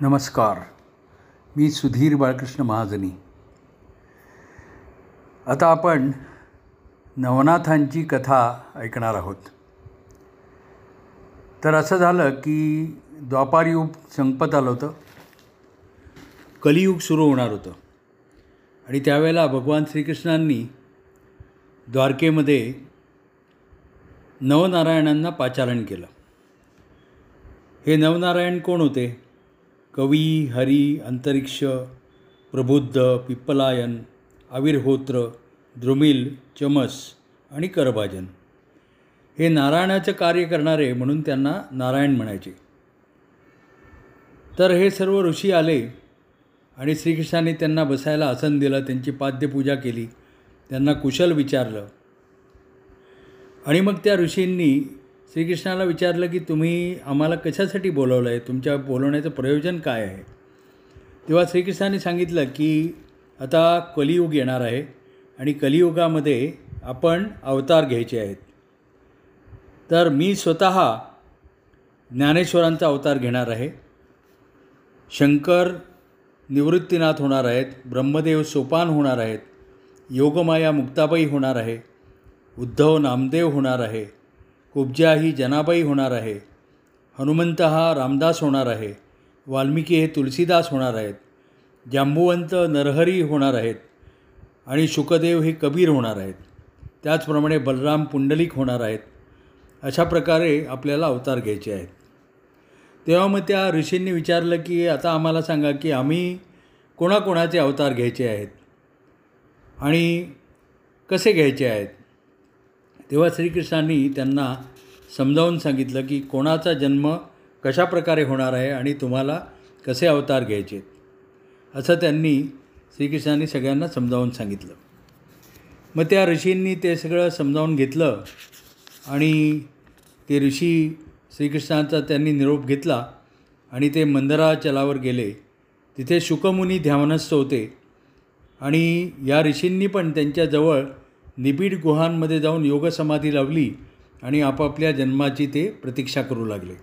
नमस्कार. मी सुधीर बाळकृष्ण महाजनी. आता आपण नवनाथांची कथा ऐकणार आहोत. तर असं झालं की द्वापारयुग संपत आलं होतं. कलियुग सुरू होणार होतं. आणि त्यावेळेला भगवान श्रीकृष्णांनी द्वारकेमध्ये नवनारायणांना पाचारण केलं. हे नवनारायण कोण होते? कवी हरी अंतरिक्ष प्रबुद्ध पिप्पलायन आविर्होत्र द्रुमिल चमस आणि करभाजन. हे नारायणाचं कार्य करणारे म्हणून त्यांना नारायण म्हणायचे. तर हे सर्व ऋषी आले आणि श्रीकृष्णाने त्यांना बसायला आसन दिलं त्यांची पाद्यपूजा केली त्यांना कुशल विचारलं. आणि मग त्या ऋषींनी श्रीकृष्णाला विचारलं की तुम्ही आम्हाला कशासाठी बोलवलं आहे तुमच्या बोलवण्याचं प्रयोजन काय आहे? तेव्हा श्रीकृष्णाने सांगितलं की आता कलियुग येणार आहे आणि कलियुगामध्ये आपण अवतार घ्यायचे आहेत. तर मी स्वतः ज्ञानेश्वरांचा अवतार घेणार आहे. शंकर निवृत्तीनाथ होणार आहेत ब्रह्मदेव सोपान होणार आहेत योगमाया मुक्ताबाई होणार आहे उद्धव नामदेव होणार आहे उपजा ही जनाबाई होणार आहे. हनुमंत हा रामदास होणार आहे. वाल्मिकी हे तुलसीदास होणार आहेत. जांबुवंत नरहरी होणार आहेत. आणि शुकदेव हे कबीर होणार आहेत. त्याचप्रमाणे बलराम पुंडलिक होणार आहेत. अशा प्रकारे आपल्याला अवतार घ्यायचे आहेत. तेव्हा मग त्या ऋषींनी विचारलं की आता आम्हाला सांगा की आम्ही कोणाकोणाचे अवतार घ्यायचे आहेत? आणि कसे घ्यायचे आहेत? तेव्हा श्रीकृष्णांनी त्यांना समजावून सांगितलं की कोणाचा जन्म कशा प्रकारे होणार आहे आणि तुम्हाला कसे अवतार घ्यायचे? असं त्यांनी श्रीकृष्णांनी सगळ्यांना समजावून सांगितलं. मग त्या ऋषींनी ते सगळं समजावून घेतलं आणि ते ऋषी श्रीकृष्णांचा त्यांनी निरोप घेतला आणि ते मंदराचलावर गेले. तिथे शुकमुनी ध्यानस्थ होते आणि या ऋषींनी पण त्यांच्याजवळ निबिड गुहांमध्ये जाऊन योगसमाधी लावली आणि आपापल्या जन्माची ते प्रतीक्षा करू लागले.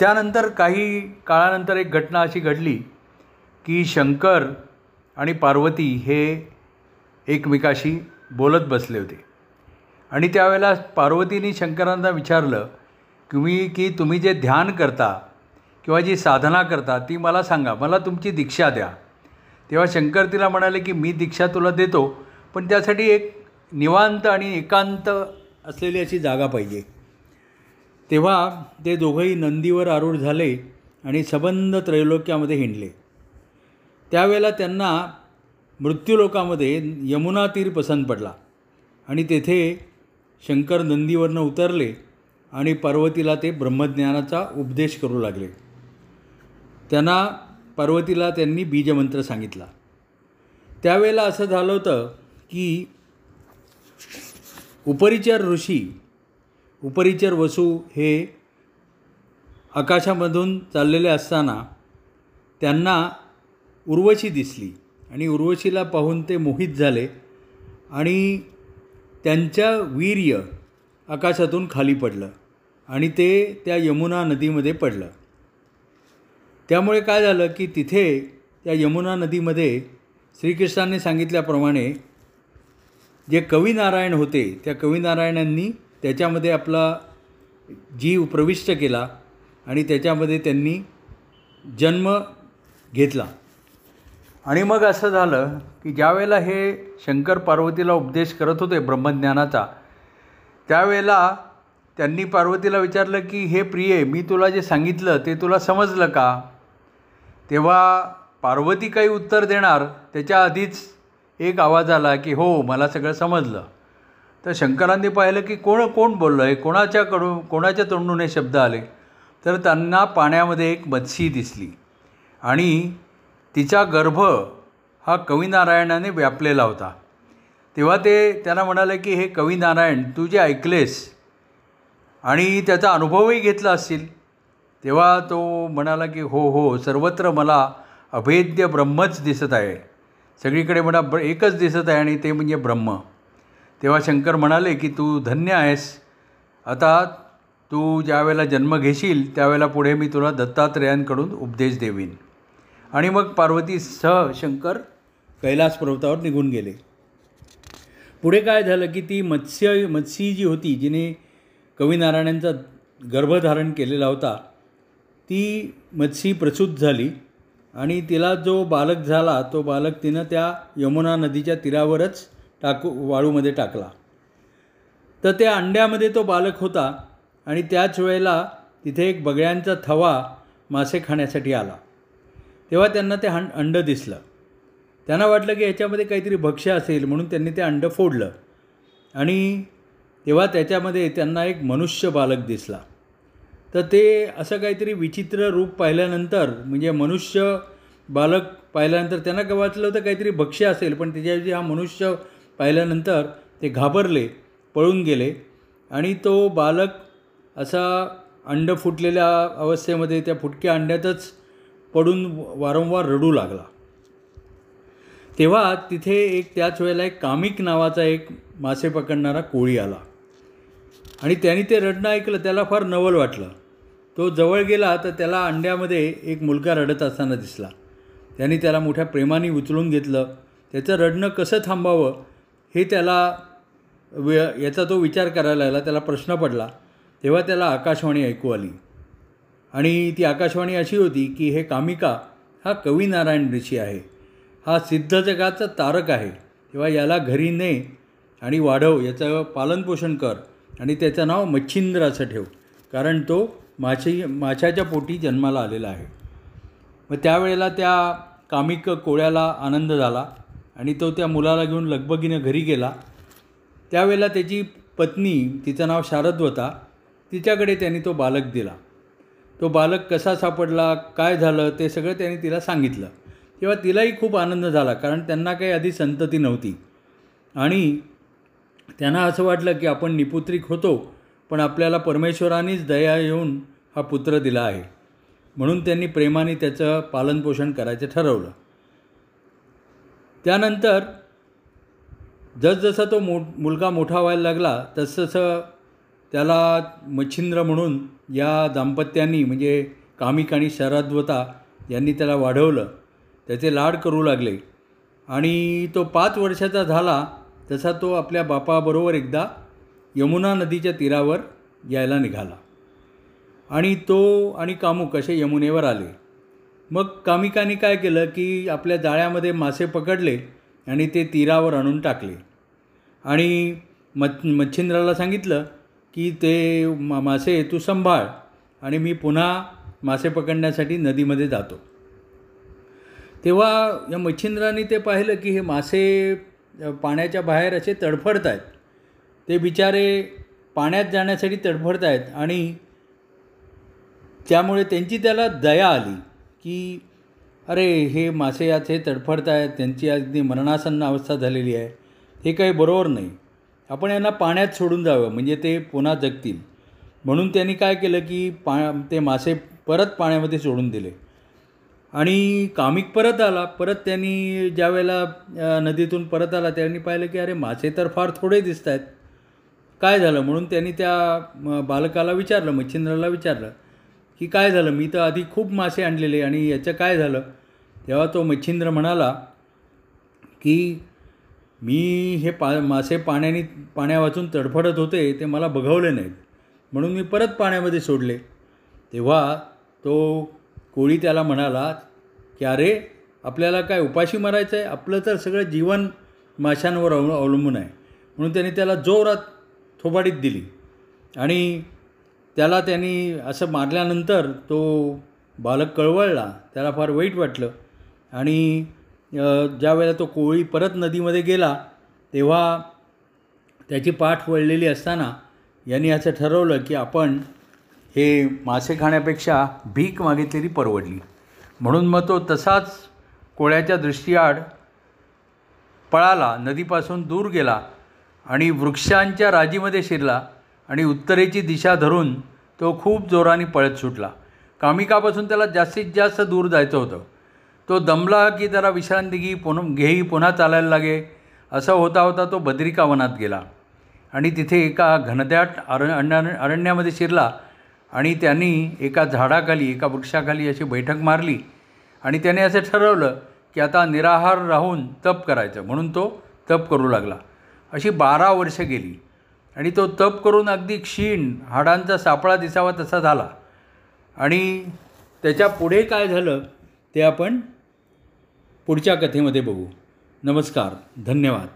त्यानंतर काही काळानंतर एक घटना अशी घडली की शंकर आणि पार्वती हे एकमेकाशी बोलत बसले होते. आणि त्यावेळेला पार्वतीने शंकरांना विचारलं की मी की तुम्ही जे ध्यान करता किंवा जी साधना करता ती मला सांगा मला तुमची दीक्षा द्या. तेव्हा शंकर तिला म्हणाले की मी दीक्षा तुला देतो पण त्यासाठी एक निवांत आणि एकांत असलेली अशी जागा पाहिजे. तेव्हा ते दोघंही नंदीवर आरूढ झाले आणि सबंध त्रैलोक्यामध्ये हिंडले. त्यावेळेला त्यांना मृत्यूलोकामध्ये यमुना तीर पसंत पडला आणि तेथे शंकर नंदीवरनं उतरले आणि पार्वतीला ते ब्रह्मज्ञानाचा उपदेश करू लागले. त्यांना पार्वतीला त्यांनी बीजमंत्र सांगितला. त्यावेळेला असं झालं होतं की उपरिचर ऋषी उपरिचर वसू हे आकाशामधून चाललेले असताना त्यांना उर्वशी दिसली आणि उर्वशीला पाहून ते मोहित झाले आणि त्यांच्या वीर्य आकाशातून खाली पडलं आणि ते त्या यमुना नदीमध्ये पडलं. त्यामुळे काय झालं की तिथे त्या यमुना नदीमध्ये श्रीकृष्णांनी सांगितल्याप्रमाणे जे कवीनारायण होते त्या कवीनारायणांनी त्याच्यामध्ये आपला जीव प्रविष्ट केला आणि त्याच्यामध्ये त्यांनी जन्म घेतला. आणि मग असं झालं की ज्यावेळेला हे शंकर पार्वतीला उपदेश करत होते ब्रह्मज्ञानाचा त्यावेळेला त्यांनी पार्वतीला विचारलं की हे प्रिये मी तुला जे सांगितलं ते तुला समजलं का? तेव्हा पार्वती काही उत्तर देणार त्याच्या आधीच एक आवाज आला की हो मला सगळं समजलं. तर शंकरांनी पाहिलं की कोण कोण बोललं? आहे कोणाच्याकडून कोणाच्या तोंडून हे शब्द आले? तर त्यांना पाण्यामध्ये एक मत्सी दिसली आणि तिचा गर्भ हा कवीनारायणाने व्यापलेला होता. तेव्हा ते त्यांना म्हणाले की हे कवीनारायण तू जे ऐकलेस आणि त्याचा अनुभवही घेतला असतील तेव्हा तो म्हणाला की हो हो सर्वत्र मला अभेद्य ब्रह्मच दिसत आहे. सगळीकडे मला ब एकच दिसत आहे आणि ते म्हणजे ब्रह्म. तेव्हा शंकर म्हणाले की तू धन्य आहेस. आता तू ज्यावेळेला जन्म घेशील त्यावेळेला पुढे मी तुला दत्तात्रेयांकडून उपदेश देवीन. आणि मग पार्वती सह शंकर कैलास पर्वतावर निघून गेले. पुढे काय झालं की ती मत्स्य मत्सी जी होती जिने कविनारायणांचा गर्भधारण केलेला होता ती मत्सी प्रसूत झाली आणि तिला जो बालक झाला तो बालक तिनं त्या यमुना नदीच्या तीरावरच टाकू वाळूमध्ये टाकला. तर त्या अंड्यामध्ये तो बालक होता आणि त्याच वेळेला तिथे एक बगळ्यांचा थवा मासे खाण्यासाठी आला. तेव्हा त्यांना ते हं अंडं दिसलं. त्यांना वाटलं की याच्यामध्ये काहीतरी भक्ष्य असेल म्हणून त्यांनी ते अंडं फोडलं. आणि तेव्हा त्याच्यामध्ये त्यांना एक मनुष्य बालक दिसला. तर ते असं काहीतरी विचित्र रूप पाहिल्यानंतर म्हणजे मनुष्य बालक पाहिल्यानंतर त्यांना का वाचलं होतं काहीतरी भक्ष्य असेल पण त्याच्याऐवजी हा मनुष्य पाहिल्यानंतर ते घाबरले पळून गेले. आणि तो बालक असा अंड फुटलेल्या अवस्थेमध्ये त्या फुटक्या अंड्यातच पडून वारंवार रडू लागला. तेव्हा तिथे एक त्याच वेळेला एक कामिक नावाचा एक मासे पकडणारा कोळी आला. आणि त्याने ते रडणं ऐकलं त्याला फार नवल वाटलं. तो जवळ गेला तर त्याला अंड्यामध्ये एक मुलगा रडत असताना दिसला. त्यांनी त्याला मोठ्या प्रेमाने उचलून घेतलं. त्याचं रडणं कसं थांबावं हे त्याला वे याचा तो विचार करायला लागला. त्याला प्रश्न पडला. तेव्हा त्याला आकाशवाणी ऐकू आली. आणि ती आकाशवाणी अशी होती की हे कामिका हा कवी नारायण ऋषी आहे. हा सिद्ध जगाचा तारक आहे. तेव्हा याला घरी ने आणि वाढव याचं पालनपोषण कर आणि त्याचं नाव मच्छिंद्र असं ठेव. कारण तो माशी माशाच्या पोटी जन्माला आलेला आहे मग त्यावेळेला त्या कामिक कोळ्याला आनंद झाला आणि तो त्या मुलाला घेऊन लगबगीनं घरी गेला. त्यावेळेला त्याची पत्नी तिचं नाव शारदवता तिच्याकडे त्यांनी तो बालक दिला. तो बालक कसा सापडला काय झालं ते सगळं त्यांनी तिला सांगितलं. तेव्हा तिलाही खूप आनंद झाला कारण त्यांना काही आधी संतती नव्हती. आणि त्यांना असं वाटलं की आपण निपुत्रिक होतो पण आपल्याला परमेश्वरानेच दया येऊन हा पुत्र दिला आहे. म्हणून त्यांनी प्रेमाने त्याचं पालनपोषण करायचं ठरवलं. त्यानंतर जसजसा तो मो मुलगा मोठा व्हायला लागला तसतसं त्याला मच्छिंद्र म्हणून या दाम्पत्यांनी म्हणजे कामिक आणि शरद्वता यांनी त्याला वाढवलं. त्याचे लाड करू लागले. आणि तो पाच वर्षाचा झाला तसा तो आपल्या बापाबरोबर एकदा यमुना नदीच्या तीरावर यायला निघाला. आणि तो आणि कामुक असे यमुनेवर आले. मग कामिकाने काय केलं की आपल्या जाळ्यामध्ये मासे पकडले आणि ते तीरावर आणून टाकले. आणि मच्छ मच्छिंद्राला सांगितलं की ते मा मासे तू सांभाळ आणि मी पुन्हा मासे पकडण्यासाठी नदीमध्ये जातो. तेव्हा या मच्छिंद्राने ते पाहिलं की हे मासे पाण्याच्या बाहेर असे तडफडत आहेत ते बिचारे पाण्यात जाण्यासाठी तडफडत आहेत आणि त्यामुळे त्यांची त्याला दया आली की अरे हे मासे याचे तडफडत आहेत त्यांची अगदी मरणासन्न अवस्था झालेली आहे. हे काही बरोबर नाही. आपण यांना पाण्यात सोडून जावं म्हणजे ते पुन्हा जगतील. म्हणून त्यांनी काय केलं की पा ते मासे परत पाण्यामध्ये सोडून दिले. आणि कामिक परत आला. परत त्यांनी ज्यावेळेला नदीतून परत आला त्यांनी पाहिलं की अरे मासे तर फार थोडे दिसत आहेत काय झालं? म्हणून त्यांनी त्या बालकाला विचारलं मच्छिंद्राला विचारलं की काय झालं? मी तर आधी खूप मासे आणलेले आणि याचं काय झालं? तेव्हा तो मच्छिंद्र म्हणाला की मी हे पा मासे पाण्याने पाण्या वाचून तडफडत होते ते मला बघवले नाहीत. म्हणून मी परत पाण्यामध्ये सोडले. तेव्हा तो कोळी त्याला म्हणाला की अरे आपल्याला काय उपाशी मारायचं आहे आपलं तर सगळं जीवन माशांवर अव अवलंबून आहे. म्हणून त्याने त्याला जोरात थोबाडीत दिली. आणि त्याला त्यांनी असं मारल्यानंतर तो बालक कळवळला. त्याला फार वाईट वाटलं. आणि ज्या वेळेला तो कोळी परत नदीमध्ये गेला तेव्हा त्याची पाठ वळलेली असताना यांनी असं ठरवलं की आपण हे मासे खाण्यापेक्षा भीक मागितलेली परवडली. म्हणून मग तो तसाच कोळ्याच्या दृष्टीआड पळाला. नदीपासून दूर गेला. आणि वृक्षांच्या राजीमध्ये शिरला आणि उत्तरेची दिशा धरून तो खूप जोराने पळत सुटला. कामिकापासून त्याला जास्तीत जास्त दूर जायचं होतं. तो दमला की जरा विश्रांती घे पुन्हा घेई पुन्हा चालायला लागे. असं होता होता तो बद्रिका वनात गेला. आणि तिथे एका घनदाट अरण्य अरण्यामध्ये शिरला आणि त्यांनी एका झाडाखाली एका वृक्षाखाली अशी बैठक मारली. आणि त्याने असं ठरवलं की आता निराहार राहून तप करायचं. म्हणून तो तप करू लागला. अशी बारा वर्ष गेली. आणि तो तप करून अगदी क्षीण हाडांचा सापळा दिसावा तसा झाला. आणि त्याच्या पुढे काय झालं ते आपण पुढच्या कथेमध्ये बघू. नमस्कार धन्यवाद.